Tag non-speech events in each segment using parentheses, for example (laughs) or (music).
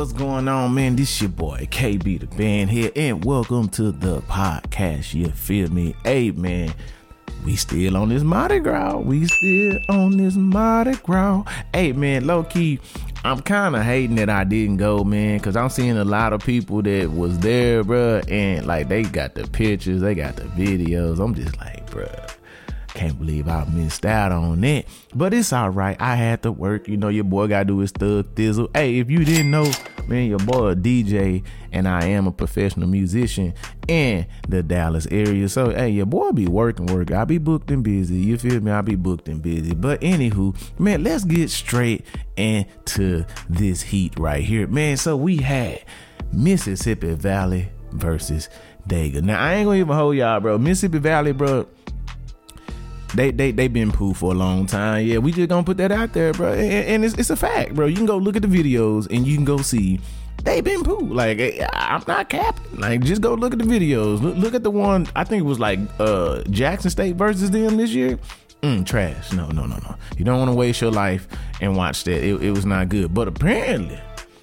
what's going on, man? This your boy KB the band here, and welcome to the podcast. You feel me? Hey, man, we still on this Mardi Gras. We still on this Mardi Gras. Hey, man, low key, I'm kind of hating that I didn't go, man, because I'm seeing a lot of people that was there, bruh, and like they got the pictures, they got the videos. I'm just like, bruh can't believe I missed out on that. But it's all right. I had to work. You know, your boy got to do his thug thizzle. Hey, if you didn't know, man, your boy a DJ and I am a professional musician in the Dallas area. So, hey, your boy be working, working. I be booked and busy. You feel me? I be booked and busy. But anywho, man, let's get straight into this heat right here. Man, so we had Mississippi Valley versus Dega. Now, I ain't gonna even hold y'all, bro. Mississippi Valley, bro they they they been poo for a long time. Yeah, we just gonna put that out there, bro. And, and it's, it's a fact, bro. You can go look at the videos and you can go see they been poo. Like eh, I'm not capping. Like just go look at the videos. Look, look at the one. I think it was like uh Jackson State versus them this year. Mm, trash. No, no, no, no. You don't want to waste your life and watch that. It, it was not good. But apparently,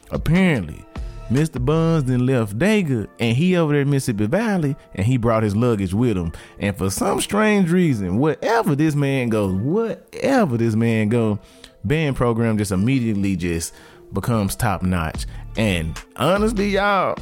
apparently, Mr. Buns then left Dega and he over there in Mississippi Valley and he brought his luggage with him. And for some strange reason, wherever this man goes, whatever this man go, band program just immediately just becomes top notch. And honestly, y'all,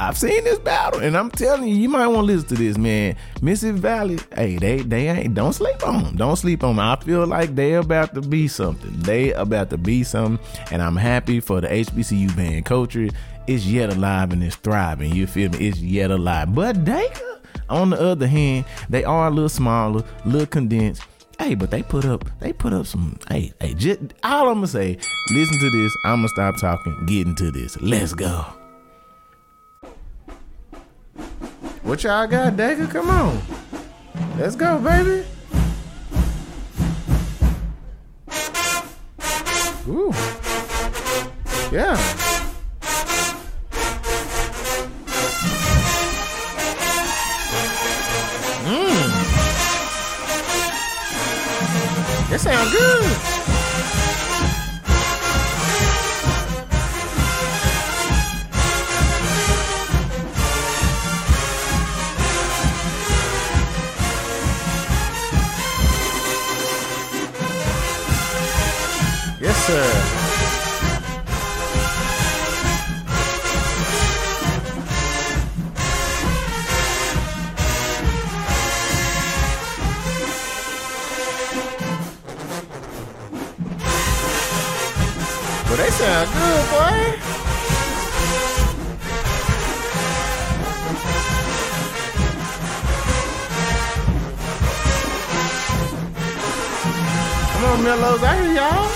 I've seen this battle, and I'm telling you, you might want to listen to this, man. Mississippi Valley, hey, they they ain't don't sleep on them. Don't sleep on them. I feel like they about to be something. They about to be something, and I'm happy for the HBCU band culture. It's yet alive and it's thriving. You feel me? It's yet alive. But Dega, on the other hand, they are a little smaller, a little condensed. Hey, but they put up, they put up some. Hey, hey, just all I'm gonna say. Listen to this. I'm gonna stop talking. Get into this. Let's go. What y'all got, Dega? Come on. Let's go, baby. Ooh. Yeah. Mmm. That sounds good. But they sound good, boy. Come on, Mellos, I hear y'all.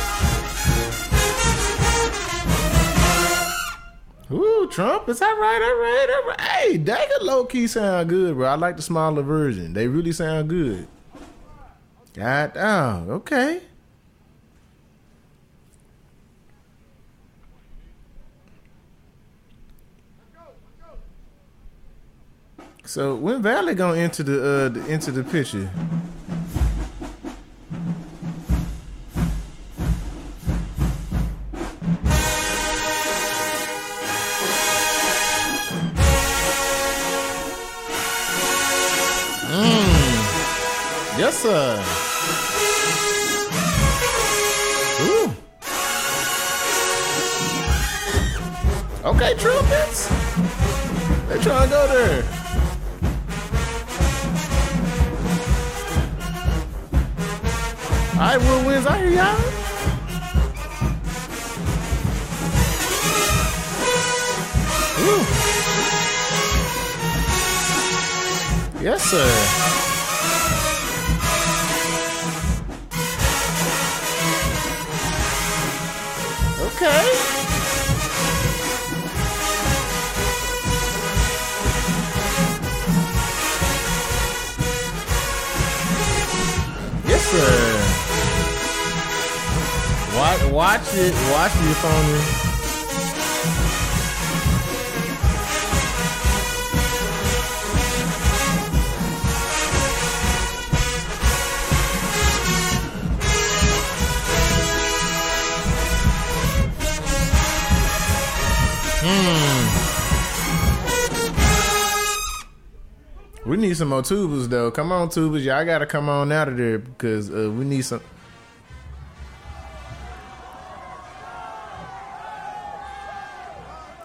Ooh, Trump, is that right? All right, all right. Hey, Dega low key sound good, bro. I like the smaller version. They really sound good. God damn, okay. So when Valley gonna enter the uh the, into the picture? Yes, sir. Ooh. Okay, trumpets. They trying to go there. All right, whirlwinds, I hear y'all. Ooh. Yes, sir. Watch, it. Watch it, phone. We need some more though. Come on, tubers. Y'all gotta come on out of there because uh, we need some.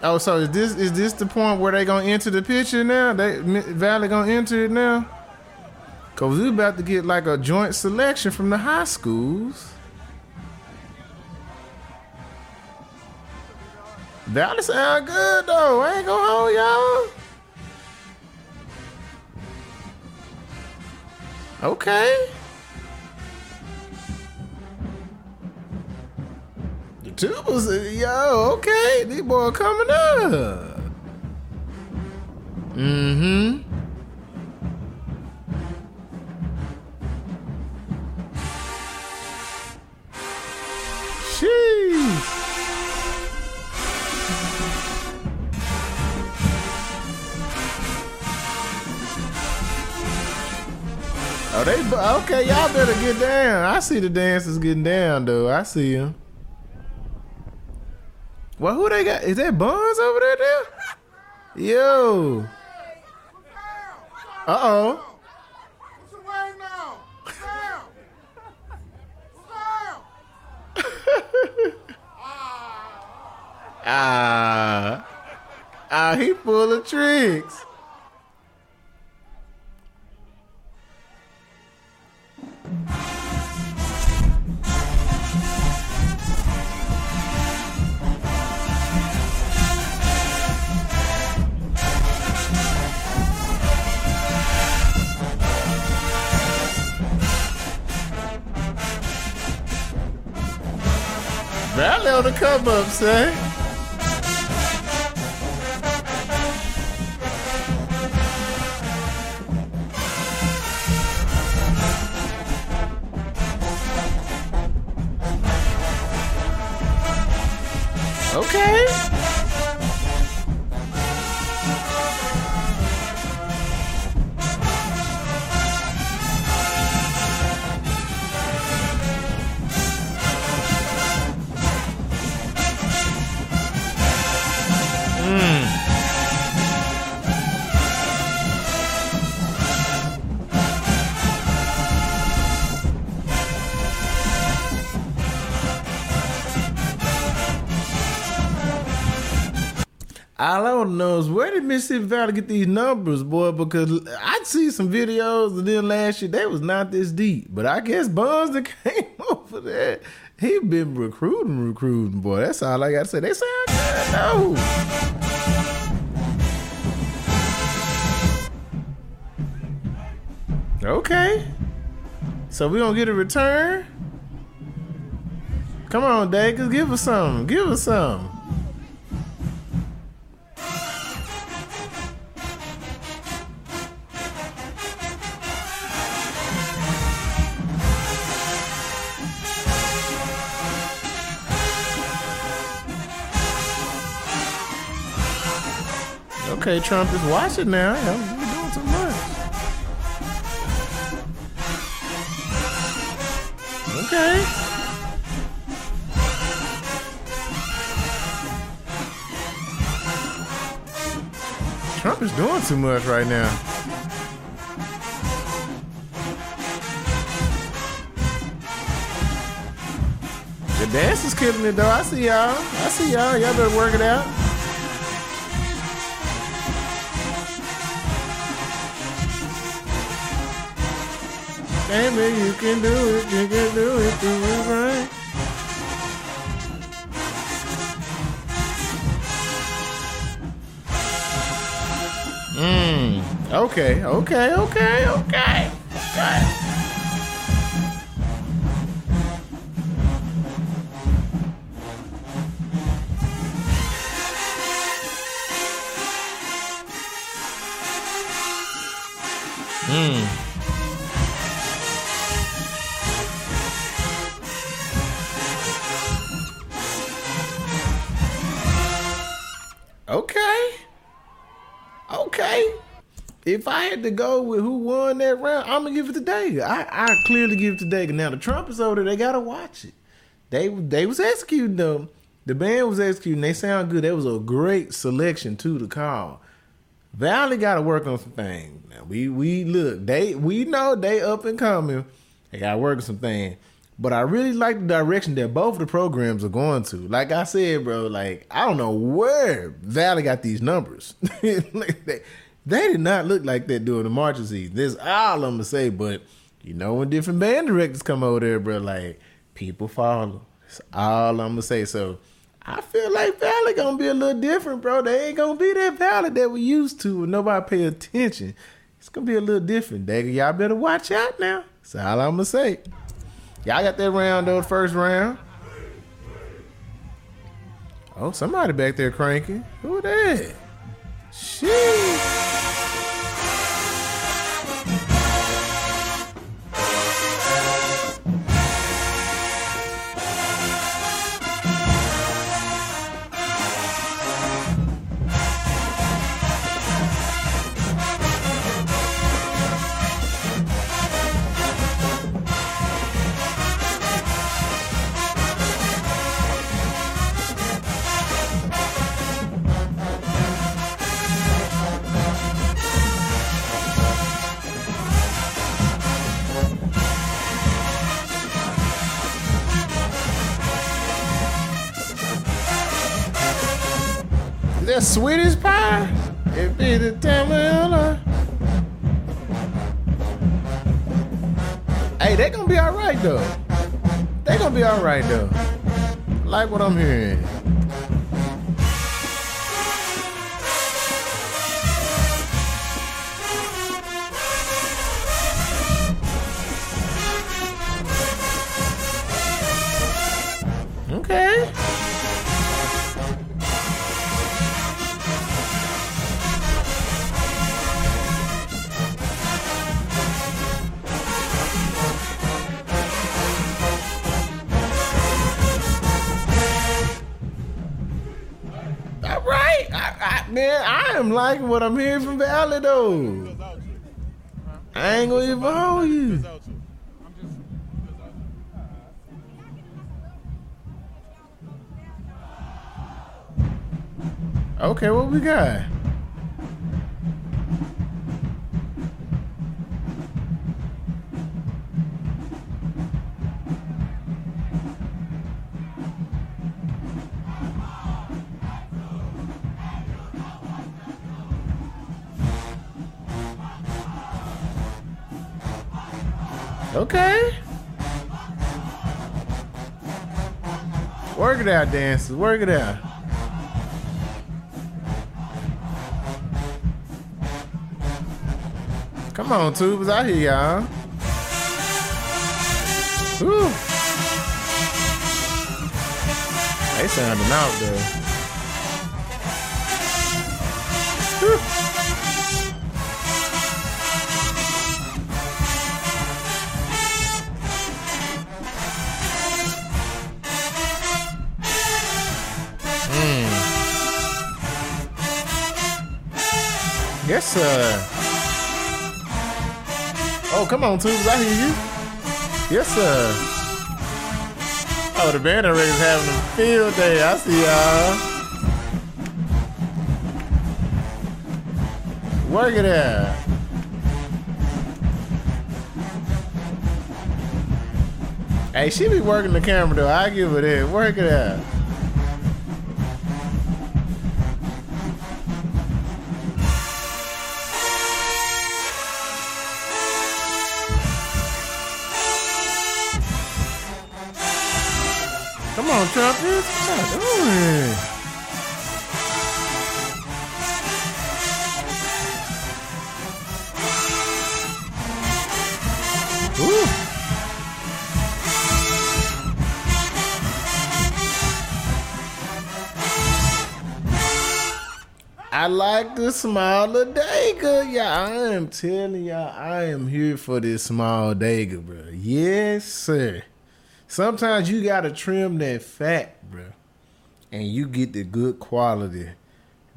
Oh, so is this is this the point where they gonna enter the picture now? They Valley gonna enter it now? Cause we about to get like a joint selection from the high schools. Valley sound good though. I ain't gonna hold y'all. Okay. The tubers, yo, okay. These boy coming up. Mm-hmm. Sheesh. Oh, they okay. Y'all better get down. I see the dancers getting down though. I see them. Well, who they got? Is that Buns over there? There. Yo. Uh oh. (laughs) Ah, ah, he full of tricks. On the come up, say. All I know is where did Mississippi Valley get these numbers, boy? Because I'd see some videos and then last year. They was not this deep. But I guess Buns that (laughs) came over there, he been recruiting, recruiting, boy. That's all I got to say. They sound good, though. Okay. So we gonna get a return? Come on, Dacus, give us some. Give us some. Okay, Trump is watching now. You're doing too much. Okay. Trump is doing too much right now. The dance is killing it though. I see y'all. I see y'all. Y'all better work it out. Baby, you can do it. You can do it. Do it right. Mm. Okay. Okay. Okay. Okay. Okay. Okay. If I had to go with who won that round, I'm gonna give it to Dega. I, I clearly give it to Dega. Now the Trumpets over there, they gotta watch it. They they was executing them. The band was executing. They sound good. That was a great selection to call. Valley got to work on some things. Now we we look they we know they up and coming. They got to work on some things. But I really like the direction that both the programs are going to. Like I said, bro, like I don't know where Valley got these numbers. (laughs) like they, they did not look like that during the marching season. This all I'm gonna say, but you know when different band directors come over there, bro, like people follow. That's all I'm gonna say. So I feel like Valley gonna be a little different, bro. They ain't gonna be that Valley that we used to when nobody pay attention. It's gonna be a little different. Dagger, y'all better watch out now. That's all I'm gonna say. Y'all got that round though, first round. Oh, somebody back there cranking. Who that? Shit. Swedish pie? It be the Tamala. Hey, they gonna be all right though. They gonna be all right though. Like what I'm hearing. Am liking what I'm hearing from Valley though. I ain't gonna even hold you. Okay, what we got? Okay. Work it out, dancers. Work it out. Come on, tubers. I hear y'all. Whew. They sounding out there. Whew. Yes, sir. Oh, come on, Tubes. I hear you. Yes, sir. Oh, the band is having a field day. I see y'all. Work it out. Hey, she be working the camera though. I give it that. Work it out. I like the smaller Dagger. Yeah, I am telling y'all, I am here for this small Dagger, bro. Yes, sir. Sometimes you gotta trim that fat, bro, and you get the good quality.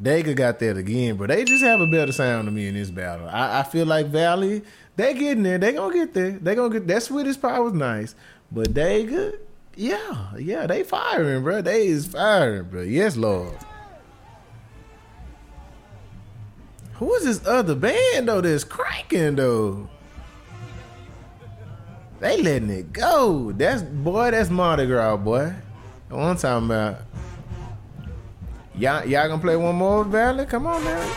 Dagger got that again, but they just have a better sound to me in this battle. I, I feel like Valley, they getting there. They gonna get there. They gonna get that Swedish power was nice, but Dagger, Yeah, yeah, they firing, bro. They is firing, bro. Yes, Lord. Who is this other band though that's cranking though? They letting it go. That's boy, that's Mardi Gras, boy. What I'm talking about. Y'all, y'all gonna play one more Valley? Come on, man.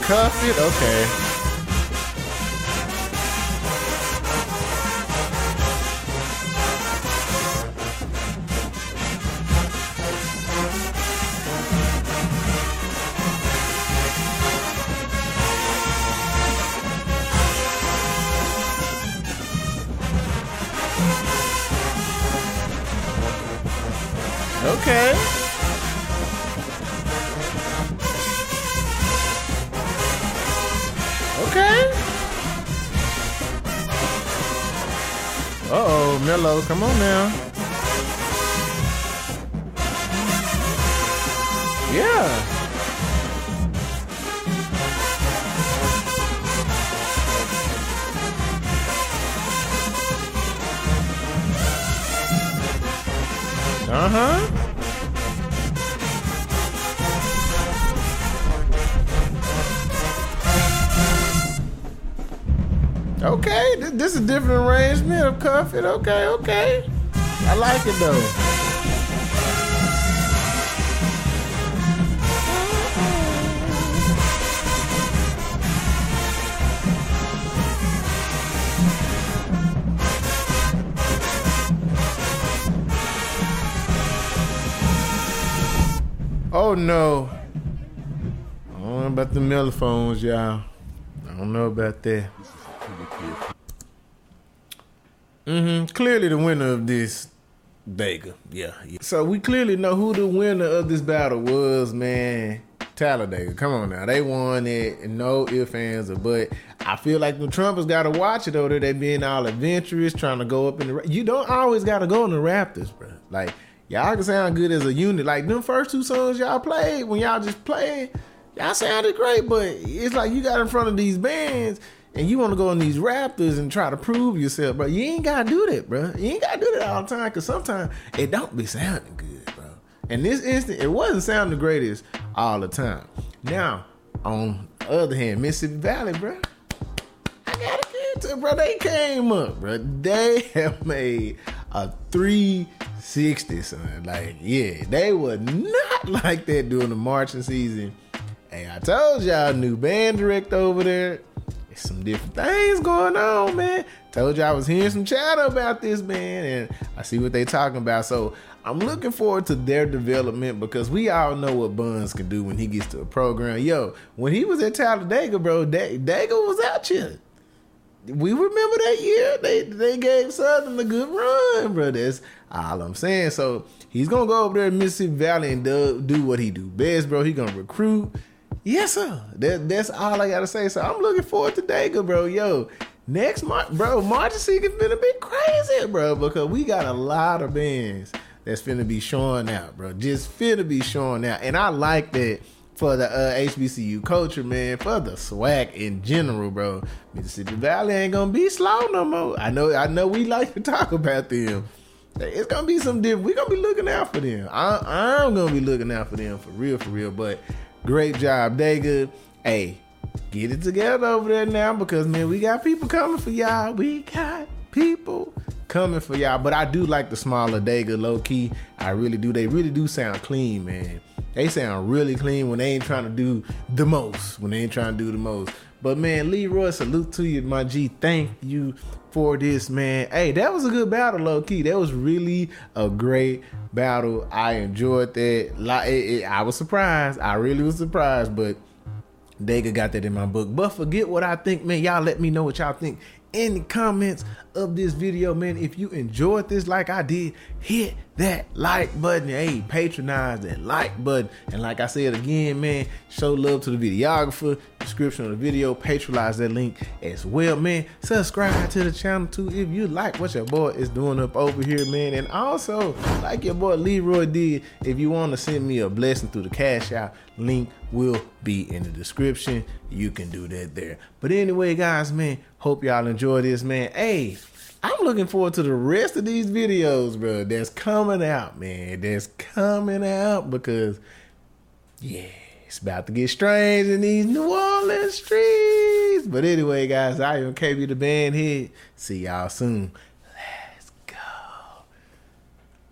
Cuff it, okay. Okay. Okay. Uh oh, Mello, come on now. Yeah. Uh huh. Okay, this is a different arrangement of Cuff It. Okay, okay. I like it though. Oh no. I don't know about the mellophones, y'all. I don't know about that. Mm-hmm. Clearly, the winner of this Dega. Yeah, yeah. So we clearly know who the winner of this battle was, man. Talladega. Come on now. They won it. No ifs, ands, or but. I feel like the Trumpers got to watch it there. They being all adventurous, trying to go up in the. You don't always got to go in the Raptors, bro. Like, y'all can sound good as a unit. Like, them first two songs y'all played, when y'all just played, y'all sounded great, but it's like you got in front of these bands and you want to go in these Raptors and try to prove yourself, bro. You ain't gotta do that, bro. You ain't gotta do that all the time, cause sometimes it don't be sounding good, bro. And this instant, it wasn't sounding the greatest all the time. Now, on the other hand, Mississippi Valley, bro, I gotta get to, bro. They came up, bro. They (laughs) have made a 360, son. Like, yeah, they were not (laughs) like that during the marching season. Hey, I told y'all, new band director over there some different things going on, man. Told you I was hearing some chatter about this, man, and I see what they talking about. So I'm looking forward to their development because we all know what Buns can do when he gets to a program. Yo, when he was at Talladega, bro, Daga was out here. We remember that year. They they gave Southern a good run, bro. That's all I'm saying. So he's gonna go over there in Mississippi Valley and do, do what he do best, bro. He gonna recruit. Yes, sir. That, that's all I gotta say. So I'm looking forward to Dega, bro. Yo, next month, bro, March Seeker's been a bit crazy, bro, because we got a lot of bands that's finna be showing out, bro. Just finna be showing out. And I like that for the uh, HBCU culture, man, for the swag in general, bro. Mississippi Valley ain't gonna be slow no more. I know, I know we like to (laughs) talk about them. It's gonna be some different. We gonna be looking out for them. I, I'm gonna be looking out for them for real, for real. But Great job, Dega. Hey, get it together over there now because man, we got people coming for y'all. We got people coming for y'all. But I do like the smaller Dega low key. I really do. They really do sound clean, man. They sound really clean when they ain't trying to do the most. When they ain't trying to do the most. But man, Leroy, salute to you, my G. Thank you for this, man. Hey, that was a good battle, low key. That was really a great battle. I enjoyed that. Like, it, it, I was surprised. I really was surprised, but Dega got that in my book. But forget what I think, man. Y'all let me know what y'all think in the comments of this video, man. If you enjoyed this like I did, hit that like button. Hey, patronize that like button. And like I said again, man, show love to the videographer. Description of the video, patronize that link as well, man. Subscribe to the channel too if you like what your boy is doing up over here, man. And also, like your boy Leroy did, if you want to send me a blessing through the cash out, link will be in the description. You can do that there. But anyway, guys, man, hope y'all enjoy this, man. Hey, I'm looking forward to the rest of these videos, bro. That's coming out, man. That's coming out because, yeah, it's about to get strange in these New Orleans streets. But anyway, guys, I am KB the Band here. See y'all soon.